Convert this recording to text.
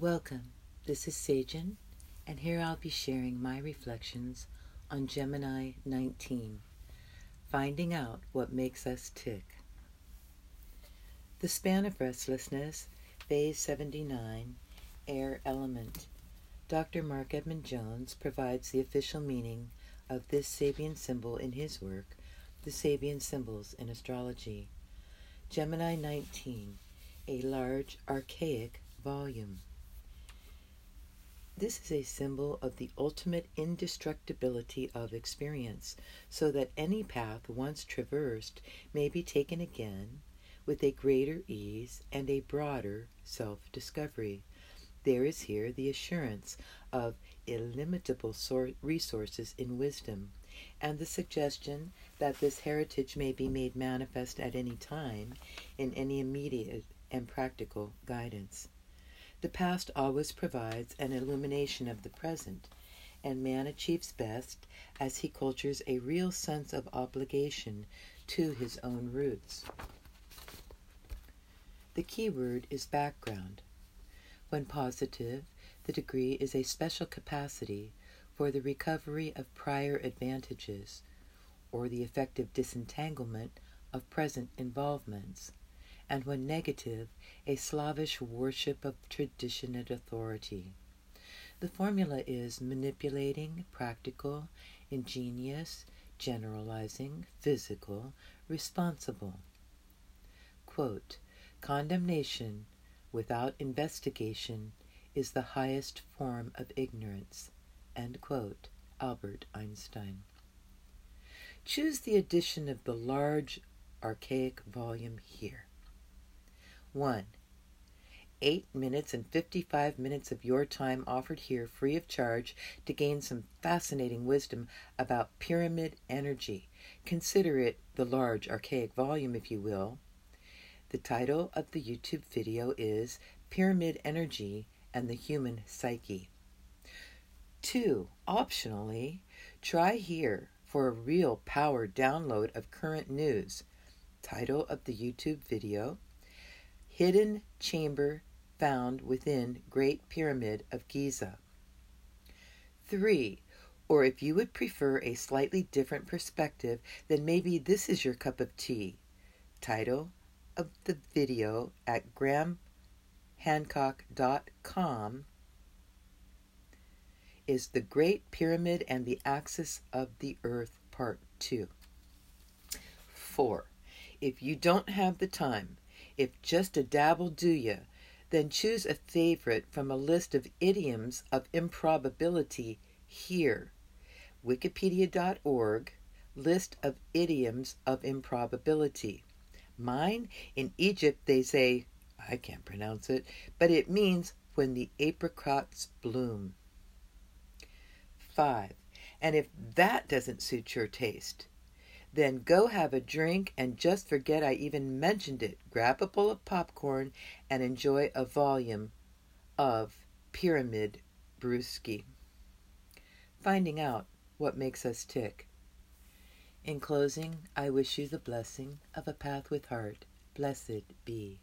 Welcome. This is Sagen, and here I'll be sharing my reflections on Gemini 19, finding out what makes us tick. The span of restlessness, phase 79, air element. Dr. Marc Edmund Jones provides the official meaning of this Sabian symbol in his work, The Sabian Symbols in Astrology. Gemini 19, a large archaic volume. This is a symbol of the ultimate indestructibility of experience, so that any path once traversed may be taken again with a greater ease and a broader self discovery. There is here the assurance of illimitable resources in wisdom, and the suggestion that this heritage may be made manifest at any time in any immediate and practical guidance. The past always provides an illumination of the present, and man achieves best as he cultures a real sense of obligation to his own roots. The key word is background. When positive, the degree is a special capacity for the recovery of prior advantages or the effective disentanglement of present involvements and when negative, a slavish worship of tradition and authority. The formula is manipulating, practical, ingenious, generalizing, physical, responsible. Quote, Condemnation without investigation is the highest form of ignorance. Quote. Albert Einstein. Choose the edition of the large archaic volume here. 1. 8 minutes and 55 minutes of your time offered here free of charge to gain some fascinating wisdom about pyramid energy. Consider it the large archaic volume, if you will. The title of the YouTube video is Pyramid Energy and the Human Psyche. 2. Optionally, try here for a real power download of current news. Title of the YouTube video hidden chamber found within Great Pyramid of Giza. 3. Or if you would prefer a slightly different perspective, then maybe this is your cup of tea. Title of the video at grahamhancock.com is The Great Pyramid and the Axis of the Earth, Part 2. 4. If you don't have the time, if just a dabble do you, then choose a favorite from a list of idioms of improbability here. Wikipedia.org, list of idioms of improbability. Mine, in Egypt, they say, I can't pronounce it, but it means when the apricots bloom. 5. And if that doesn't suit your taste, then go have a drink and just forget I even mentioned it. Grab a bowl of popcorn and enjoy a volume of Pyramid Brewski. Finding out what makes us tick. In closing, I wish you the blessing of a path with heart. Blessed be.